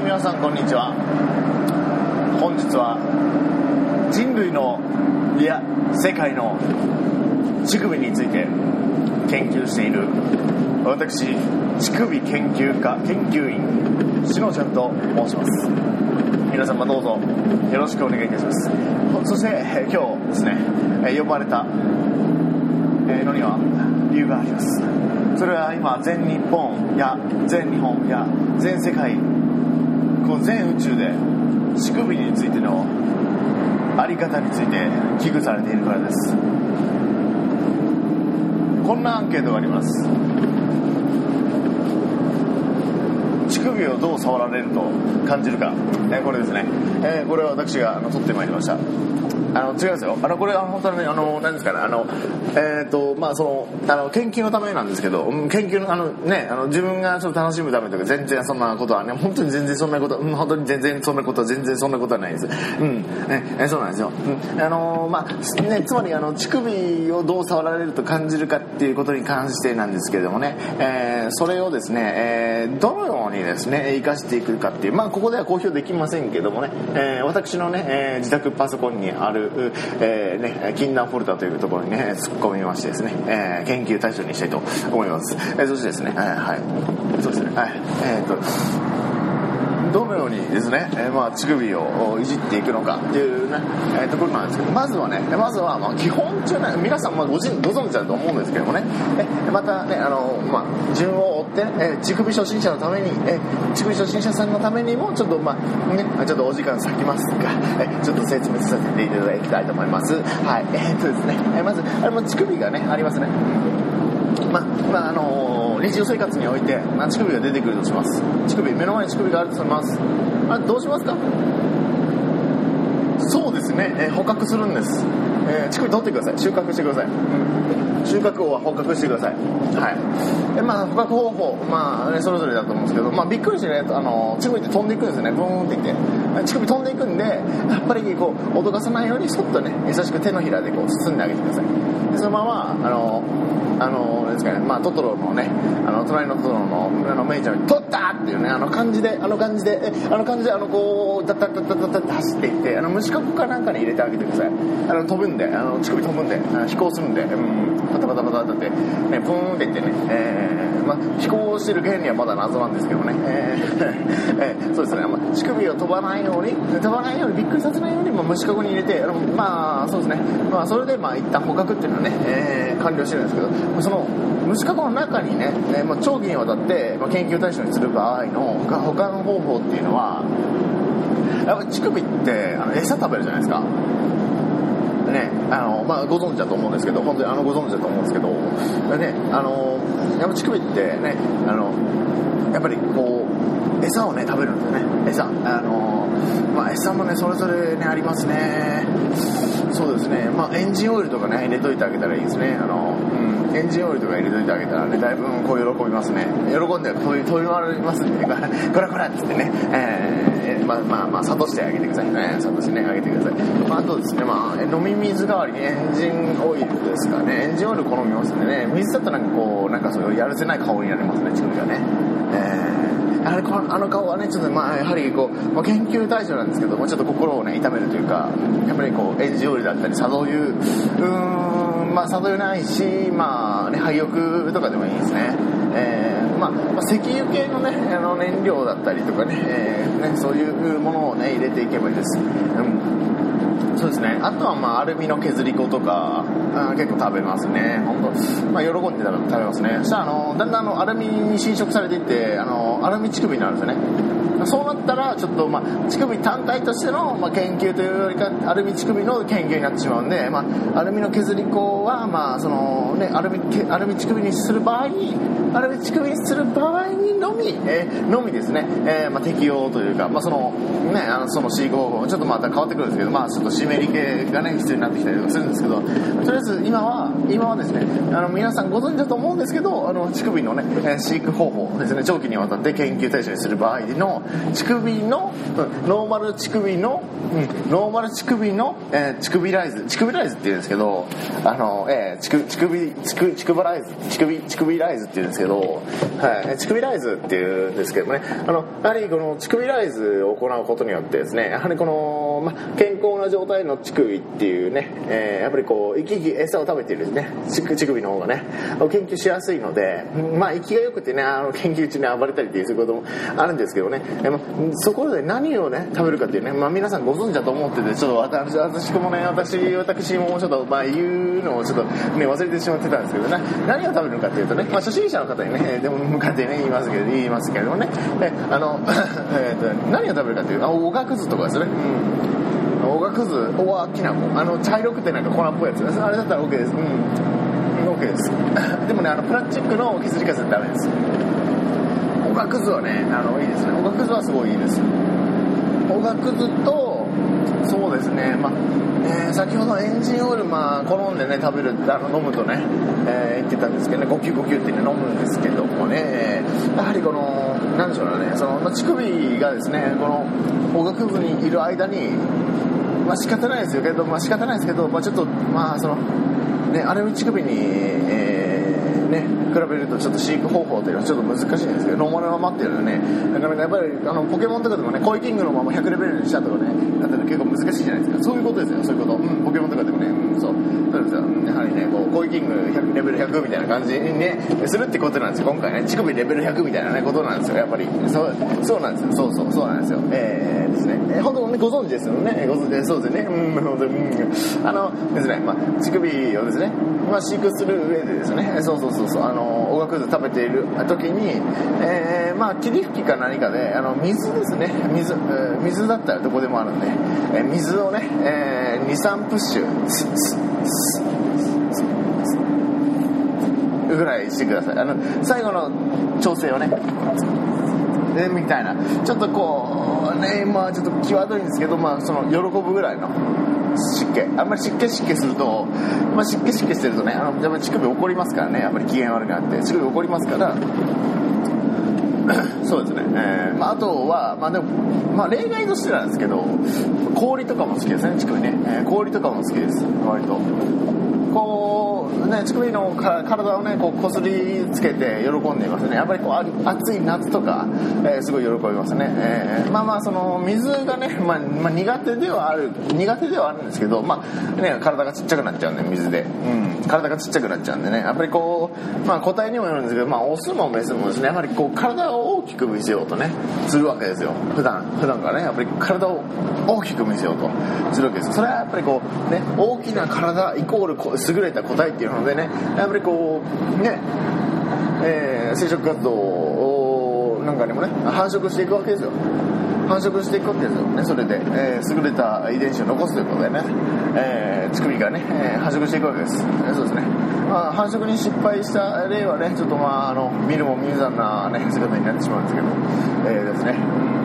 い皆さんこんにちは。本日は人類のいや世界の乳首について研究している私乳首研究家研究員しのちゃんと申します。皆様どうぞよろしくお願いいたします。そして今日ですね呼ばれたのには理由があります。それは今全日本や全日本や全世界こう全宇宙で乳首についてのあり方について危惧されているからです。こんなアンケートがあります。乳首をどう触られると感じるか、えこれですね、えーこれは私があの取ってまいりました。あの違いますよ。あのこれは本当にねあの何ですかねあのえっ、とまあそのあの研究のためなんですけど研究のあのねあの自分がちょっと楽しむためとか全然そんなことはね本当に全然そんなことうん本当に全然そんなことは全然そんなことはないです。うんねえそうなんですよ、うん、あのまあねつまりあの乳首をどう触られると感じるかっていうことに関してなんですけれどもね、えーそれをですね、えーどのようにですね生かしていくかっていうまあここでは公表できませんけどもね、えー私のね、えー自宅パソコンにあある、えーね、禁断フォルダというところにね突っ込みましてですね、えー研究対象にしたいと思います、えーそしてですね、はいはい。そうですねはい。えーとどのようにですね、えーまあ、乳首をいじっていくのかっていうね、えーところなんですけどまずはねまずはまあ基本中ね皆さんまあごじご存知だと思うんですけどもねえまたねあの、まあ、順を追ってね、えー乳首初心者のために、えー乳首初心者さんのためにもちょっとまあねちょっとお時間割きますが、えーちょっと説明させていただきたいと思います。はいえー、っとですね、えーまずあれも乳首がねありますね。まあまああのー日常生活において、まあ、乳首が出てくるとします。乳首目の前に乳首があるとします。あどうしますか？そうですね、えー捕獲するんです、えー乳首取ってください。収穫してください、うん。収穫王は捕獲してください。はい。でまあ捕獲方法まあ、ね、それぞれだと思うんですけどまあびっくりしてねあの乳首って飛んでいくんですね。ブーンっていって。乳首飛んでいくんでやっぱりこう脅かさないようにそっとね優しく手のひらでこう包んであげてください。でそのままあのあのなんですかねまあトトロのねあの隣のトトロのあのメイちゃんに「取った!」っていうねあの感じであの感じでえあの感じであのこうダッダッダッダッダッダッって走っていってあの虫かごかなんかに入れてあげてくださいあの飛ぶんであの乳首飛ぶんで飛行するんで、うん、パタパタパタってねプーンっていってね、えーまあ、飛行してる原理はまだ謎なんですけどね、えーえーそうですね、まあ、乳首を飛ばないように飛ばないようにびっくりさせないように、まあ、虫かごに入れてあのまあそうですね、まあ、それでまあ一旦捕獲っていうのはね、えー完了してるんですけどその虫かごの中にね、えーまあ、長期にわたって、まあ、研究対象にする場合の他他の方法っていうのはやっぱ乳首ってあの餌食べるじゃないですかね、あの、まあ、ご存知だと思うんですけど、本当にあの、ご存知だと思うんですけど、ね、あの、やっぱ乳首ってね、あの、やっぱりこう、餌をね、食べるんですよね。餌。あの、まあ、餌もね、それぞれね、ありますね。そうですね。まあ、エンジンオイルとかね、入れといてあげたらいいですね。あの、エンジンオイルとか入れといてあげたらね、だいぶこう喜びますね。喜んで飛び飛び回りますんで、こらこらっつってね、えー、まあまあまあ、諭してあげてくださいね。諭してね、あげてください。まあ、あとですね、まあ、飲み水代わりにエンジンオイルですかね。エンジンオイル好みますんでね、水だとなんかこう、なんかそういうやるせない顔になりますね、乳首がね。えーやはりこのあの顔はね、ちょっとまあ、やはりこう、まあ、研究対象なんですけども、ちょっと心をね、痛めるというか、やっぱりこう、エンジンオイルだったり、作動油、うーん、まあ、作動油ないし、まあ、ね、廃浴とかでもいいですね。えーまあ、石油系のね、あの燃料だったりとかね、えーね、そういうものをね、入れていけばいいです。うんそうですね。あとはまあアルミの削り粉とかあ結構食べますね。本当まあ喜んで食べますね。そしたらあのだんだんあのアルミに侵食されていってあのアルミ乳首になるんですよね。そうなったらちょっと、まあ、乳首単体としての、まあ、研究というよりかアルミ乳首の研究になってしまうんで、まあ、アルミの削り粉は、まあそのね、アルミアルミ乳首にする場合にアルミ乳首にする場合にのみ、えー、のみですね、えーまあ、適用というか、まあそのね、あのその飼育方法ちょっとまた変わってくるんですけど、まあ、ちょっと湿り気が、ね、必要になってきたりとかするんですけどとりあえず今は今はですねあの皆さんご存知だと思うんですけどあの乳首のね、飼育方法ですね長期にわたって研究対象にする場合の乳首の、ノーマル乳首の、うん、ノーマル乳首の、えー、乳首ライズ乳首ライズって言うんですけどあの、えー、乳首乳首乳首乳首ライズ乳首乳首ライズって言うんですけど、はい、乳首ライズっていうんですけどもね。あのやはりこの乳首ライズを行うことによってですねやはりこの、ま、健康な状態の乳首っていうね、えー、やっぱりこう生き生き餌を食べているね乳首の方がね研究しやすいのでまあ生きが良くてねあの研究中に暴れたりっていうこともあるんですけどね、えーま、そこで何をね食べるかっていうね、まあ、皆さんご存知だと思っててちょっと私私もね私私もちょっとまあ言うのをちょっとね忘れてしまってたんですけどね。何を食べるのかっていうとね、まあ、初心者の方にねでも向かってね言いますけど言いますけどね。ねあの えーと何を食べるかっていうあおがくずとかですね、うん。おがくずおわきな粉あの茶色くてなんか粉っぽいやつあれだったら OK ですうん OK ですでもねあのプラスチックの削りかすダメですおがくずはねあのいいですねおがくずはすごいいいですおがくずとそうですねまあえー、先ほどエンジンオイル、まあ、好んでね食べるあの飲むとね、えー、言ってたんですけどね5球5球って、ね、飲むんですけどもね、やはりこの何でしょうねその、乳首がですねこのおがくずにいる間にまあ仕方ないですよけど、まあ仕方ないですけど、まあちょっと、まあその、ね、あれを乳首に、えー、ね、比べるとちょっと飼育方法というのはちょっと難しいんですけど、ノーマルのままっていうのはね、なかなかやっぱりあのポケモンとかでもね、コイキングのまま100レベルにしたとかね、だったら結構難しいじゃないですか。そういうことですよ、そういうこと。うん、ポケモンとかでもね、うん、そう。そうですよ。やはりね、こう、コイキング100レベル100みたいな感じにね、するってことなんですよ。今回ね、乳首レベル100みたいなね、ことなんですよ、やっぱり。そう、そうなんですよ。そうそう、そうなんですよ。えー、ですね。えー、本当にご存知ですよね。ご存知で、そうですね。うん、本当に、うん。あの、ですね、まあ、乳首をですね、まあ、飼育する上でですね、そうそうそうそう、あの、おがくず食べている時に、えー、まあ、霧吹きか何かで、あの、水ですね、水、水だったらどこでもあるんで、えー、水をね、えー、2、3プッシュ、スッスッスッぐらいしてください。あの、最後の調整をね、ね、みたいな。ちょっとこう、ね、まあちょっと際どいんですけど、まあその、喜ぶぐらいの湿気。あんまり湿気湿気すると、まあ湿気湿気してるとね、あの、やっぱり乳首怒りますからね、やっぱり機嫌悪くなって、乳首怒りますから、そうですね。えー、まあ、あとは、まあでも、まあ例外としてなんですけど、氷とかも好きですね、乳首ね。えー、氷とかも好きです、割と。こう、ね、乳首の体をね、こう、こすりつけて喜んでいますね。やっぱりこう、暑い夏とか、えー、すごい喜びますね。えー、まあまあ、その、水がね、まあ、まあ、苦手ではある、苦手ではあるんですけど、まあ、ね、体がちっちゃくなっちゃうんで、水で。うん、体がちっちゃくなっちゃうんでね、やっぱりこう、まあ、個体にもよるんですけど、まあ、オスもメスもですね、やはりこう、体を大きく見せようとね、するわけですよ。普段、普段からね、やっぱり体を大きく見せようとするわけです。それはやっぱりこう、ね、大きな体イコール優れた個体っていうのでねやっぱりこうね、えー、生殖活動をなんかにもね繁殖していくわけですよ。繁殖していくわけですよねそれで、えー、優れた遺伝子を残すということでね、えー、乳首がね、えー、繁殖していくわけです、えー、そうですね、まあ、繁殖に失敗した例はねちょっとまああの見るも見ざんな、ね、姿になってしまうんですけどえー、ですね。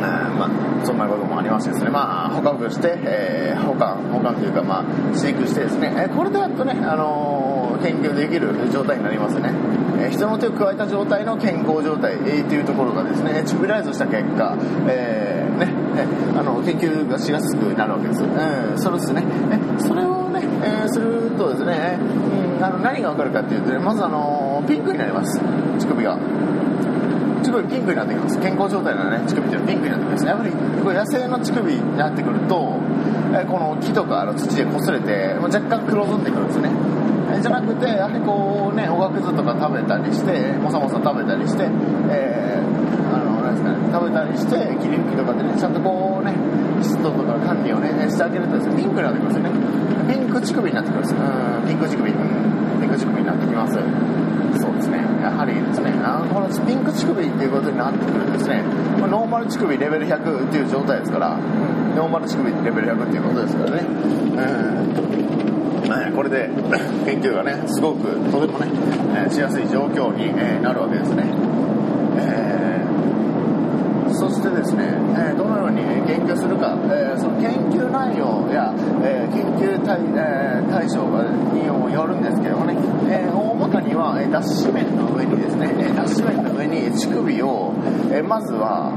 まあ、そんなこともありましてですね、まあ、捕獲して、えー、保管、保管というか、まあ、飼育してですね、えー、これでやっとね、あのー、研究できる状態になりますね。えー、人の手を加えた状態の健康状態、えー、というところがですね、チュビライズした結果、えー、ね、えあの、研究がしやすくなるわけです。えー、それですね。えそれをね、えー、するとですね、うん、あの何がわかるかっていうとね、まずあのピンクになります。乳首が。乳首ピンクになってきます。健康状態のね乳首っていうのはピンクになってきますね。やっぱりこれ野生の乳首になってくると、えこの木とかの土で擦れて若干黒ずんでくるんですね。じゃなくてやはりこうねおがくずとか食べたりしてもさもさ食べたりして、えー、あのなんですかね食べたりして切り抜きとかでねちゃんとこうね湿度とか管理をねしてあげるとですねピンクになってきますよね。ピンク乳首になってくるんです。うんピンク乳首、うん、ピンク乳首になってきますそうですね。やはりですねあここのピンク乳首っていうことになってくるとですね、まあ、ノーマル乳首レベル100っていう状態ですから、ノーマル乳首レベル100っていうことですからね、うん、これで 研究がねすごくとてもね、えしやすい状況に、えなるわけですね、えー、そしてですね、えどのように研究するか、えその研究内容や、え研究対,、え対象によるんですけどもね、え大まかには脱脂綿の上にですね脱脂綿の上に乳首を、えまずは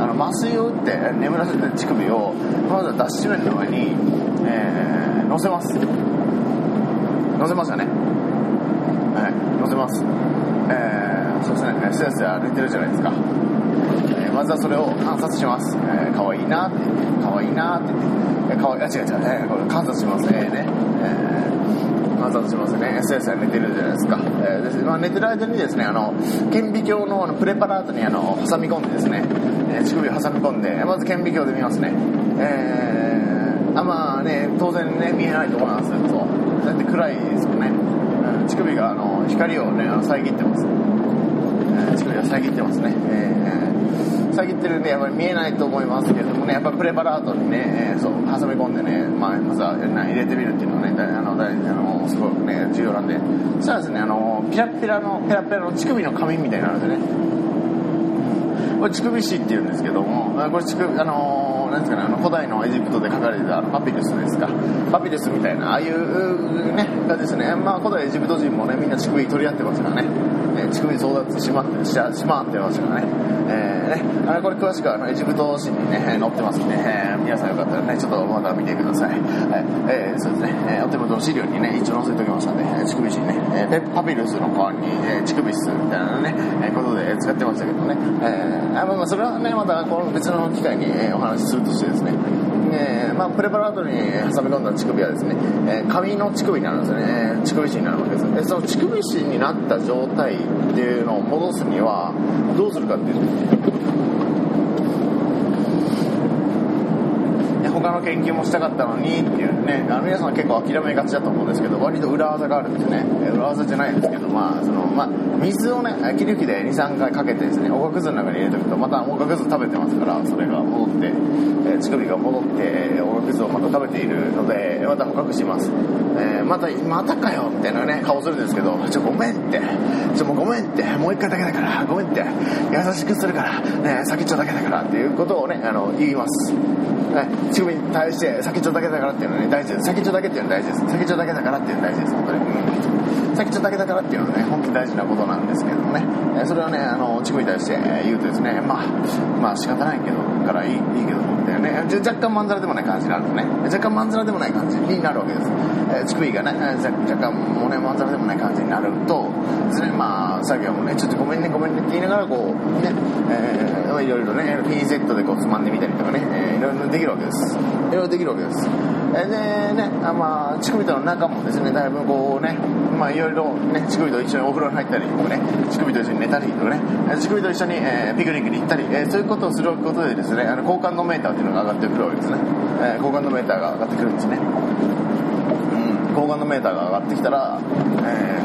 あの麻酔を打って眠らせて乳首をまずは脱脂綿の上に、えー、乗せます。乗せましたね。はい乗せます。えー、そうですね。先生歩いてるじゃないですか、まずはそれを観察します、えー、かわいいなって言ってかわいいなって言って、えー、かわいいあ違う違う、えー、これ観察しますね。ね、えー、観察しますね先生寝てるじゃないですか、えーです。まあ、寝てる間にですねあの顕微鏡のあのプレパラートにあの挟み込んでですね、えー、乳首を挟み込んでまず顕微鏡で見ますね。えー、あまあね当然ね見えないと思いますとだって暗いですよね、うん、乳首があの光をね遮ってます、えー、乳首が遮ってますね、えー、遮ってるんでやっぱり見えないと思いますけれどもねやっぱプレパラートにね、えー、そう挟み込んでね、まあ、まずは入れてみるっていうのはねあの大あのすごくね重要なんで。そしたらですねあのピラピラのペラペラの乳首の紙みたいになるんでね。これ乳首紙っていうんですけどもこれ乳首あのなんですかねあの古代のエジプトで書かれてたあのパピルスですか。パピルスみたいなああいうねがですね。まあ古代エジプト人もねみんな乳首取り合ってますからね、え乳争奪しまってししまってましたからね。えー、ねあれこれ詳しくあのエジプト史にね載ってますんで、えー、皆さんよかったらねちょっとまた見てください、はい。えー、そうですね、えー、お手元の資料にね一応載せておきましたんで、え乳首紙ね、えー、パピルスの代わりに、えー、乳首質みたいなね、えー、ことで使ってましたけどね、えーあまあそれはねまたこの別の機会に、えお話しするとしてですねえーまあ、プレパラートに挟み込んだ乳首はですね、えー、紙の乳首になるんですよね、乳首芯になるわけですでその乳首芯になった状態っていうのを戻すにはどうするかっていう。と他の研究もしたかったのにっていうねあの皆さん結構諦めがちだと思うんですけど割と裏技があるんですね。裏技じゃないんですけどまあそのまあ水をね切り器で23回かけてですねおがくずの中に入れておくとまたおがくず食べてますからそれが戻って、え、乳首が戻っておがくずをまた食べているのでまた捕獲します、えー、またまたかよみたいなね顔するんですけどちょごめんって。ちょもうごめんって。もう一回だけだからごめんって。優しくするからね先っちょだけだからっていうことをねあの言います。はい、乳首に対して先っちょだけだからっていうのはね大事です。先っちょだけっていうのは大事です。先っちょだけだからっていうのは大事です。本当に、うん、先っちょだけだからっていうのはね本当に大事なことなんですけどもね、えそれはねあの乳首に対して言うとですねまあまあ仕方ないけどからいいいいけどもみたいなね。若干まんざらでもない感じになるんですね。若干まんざらでもない感じになるわけです、え、乳首がね若干もうねまんざらでもない感じになるとですねまあ作業もねちょっとごめんねごめんねって言いながらこうね、えー、いろいろねピンセットでこうつまんでみたりとかね、え、いろいろできるわけです。いろいろできるわけです。えでねあまあ乳首との中もですねだいぶこうねまあいろいろね乳首と一緒にお風呂に入ったりとかね乳首と一緒に寝たりとかね乳首と一緒に、えー、ピクニックに行ったり、えー、そういうことをすることでですねあの好感度メーターっていうのが上がってくるわけですね、えー、好感度メーターが上がってくるんですね。うん好感度メーターが上がってきたらえ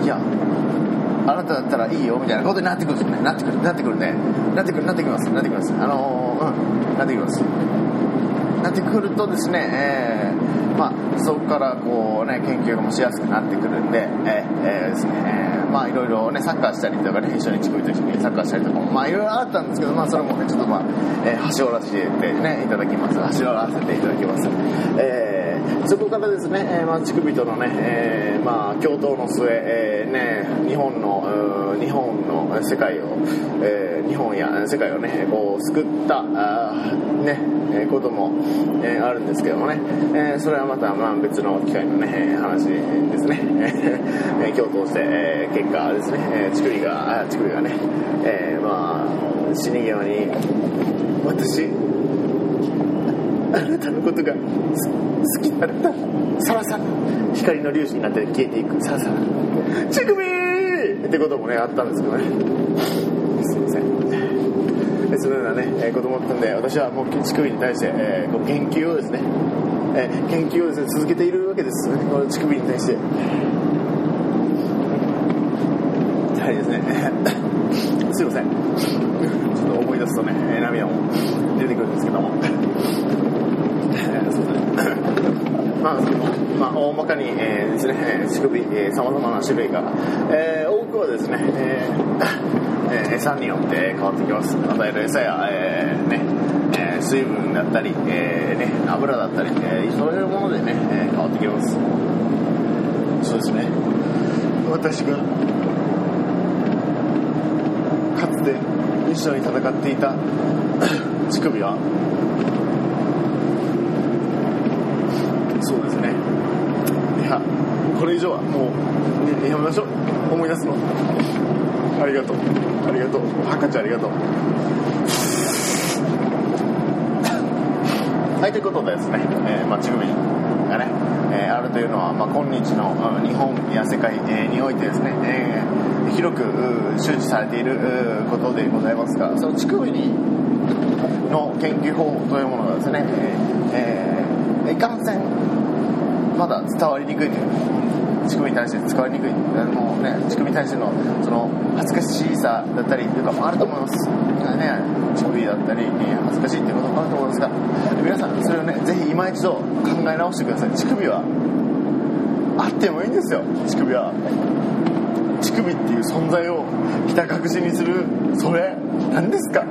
ー、いやあなただったらいいよみたいなことになってくるんですよね。なってくるなってくるね。なってくるなってきます。なってきます。あのー、うん。なってきます。なってくるとですね、えー、まあ、そこからこうね、研究もしやすくなってくるんで、えー、えー、ですね、まあいろいろね、サッカーしたりとかね、一緒にチコイと一緒にサッカーしたりとかも、まあいろいろあったんですけど、まあそれもね、ちょっとまあ、えー、橋折らせてね、いただきます。橋折らせていただきます。えー、そこからですね、えー、まあ乳首とのね、えー、まあ共闘の末、えー、ね、日本の、日本の世界を、えー、日本や世界をね、こう救った、あね、ことも、えー、あるんですけどもね、えー、それはまたまあ別の機会のね、話ですね。えー、共闘して、えー、結果ですね、えー、乳首が、乳首がね、えー、まあ、死に際に、私、あなたのことが好きだった。さらさら、光の粒子になって消えていく。さらさら。乳首ってこともね、あったんですけどね。すいません。そのようなね、えー、子供だったんで、私はもう乳首に対して、えー、研究をですね、えー、研究をですね、続けているわけですね、この乳首に対して。はいですね。いませんちょっと思い出すとね涙も出てくるんですけどもそうですねまあ、まあ、大まかに、えー、ですね、乳首、えー、様々な種類が、えー、多くはですね、えー、餌によって変わってきます。与える餌や、えー、ね、えー、水分だったり、えー、ね、油だったり、えー、そういうものでね、えー、変わってきます。そうですね。私が、かつて一緒に戦っていた 乳首は、そうですね。いやこれ以上はもうやめましょう。思い出すの。ありがとう。ありがとう。赤ちゃんありがとう。はいということでですね、えー、まあ、乳首がね、えー、あるというのは、まあ、今日の日本や世界、えー、においてですね、えー、広く周知されていることでございますがその乳首にの研究方法というものがですね、えー、いかんせんまだ伝わりにくいという乳首に対して伝わりにくいあの、ね、乳首に対してのその恥ずかしさだったりというかもあると思います、ね、乳首だったり恥ずかしいっていうこともあると思うんですが皆さんそれをねぜひ今一度考え直してください。乳首はあってもいいんですよ。乳首は。乳首っていう存在をひた隠しにするそれ何ですか？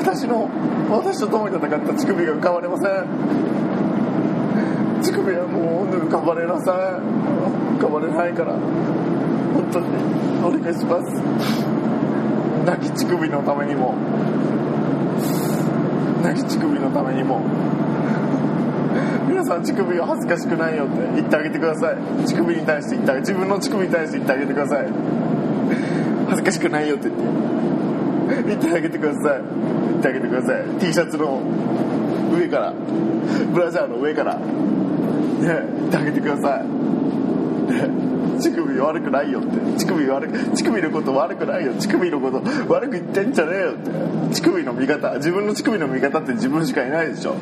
私の私と共に戦った乳首が浮かばれません。乳首はもう浮かばれなさい浮かばれないから本当にお願いします。泣き乳首のためにも。泣き乳首のためにも。皆さん乳首は恥ずかしくないよって言ってあげてください。乳首に対して言ってあげ自分の乳首に対して言ってあげてください。恥ずかしくないよって言って言ってあげてください。ってあげてください。T シャツの上からブラジャーの上から。ね言ってあげてください。ね乳首悪くないよって。乳首悪く乳首のこと悪くないよ。乳首のこと悪く言ってんじゃねえよって。乳首の味方。自分の乳首の味方って自分しかいないでしょ。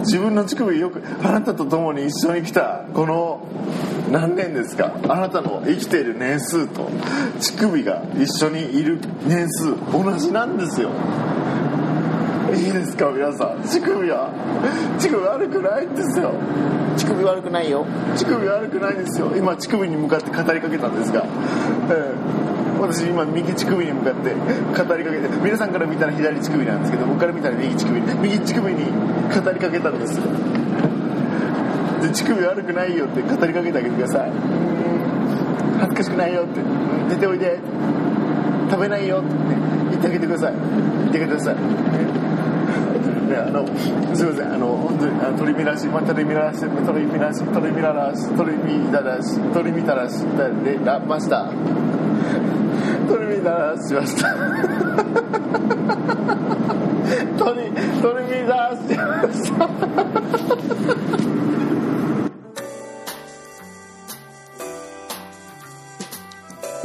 自分の乳首よくあなたと共に一緒に来たこの何年ですか？あなたの生きている年数と乳首が一緒にいる年数同じなんですよ。いいですか？皆さん。乳首は？乳首悪くないんですよ。乳首悪くないよ。乳首悪くないんですよ。今乳首に向かって語りかけたんですが、えー、私今右乳首に向かって語りかけて皆さんから見たら左乳首なんですけど僕から見たら右乳首右乳首に語りかけたんですよ乳首悪くないよって語りかけてあげてください。恥ずかしくないよって出ておいで。食べないよって言ってあげてください。言ってあげてください、あの、すみません、あの、本当に、あの取り乱し、まあ、取り乱し、取り乱し、取り乱し、取り乱し、取り乱し、で、らました。取り乱しました。取り、取り乱し。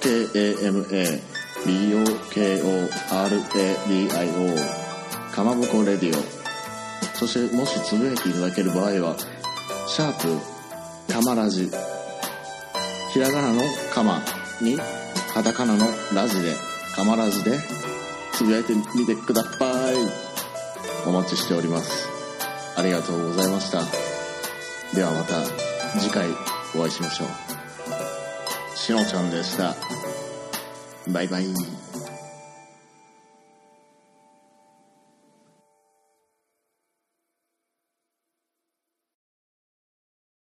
KAMABOKORADIO かまぼこレディオそしてもしつぶやいていただける場合は、シャープ、かまラジ。ひらがなのかまに、カタカナのラジで、かまラジで、つぶやいてみてください。お待ちしております。ありがとうございました。ではまた次回お会いしましょう。しのちゃんでした。バイバイ。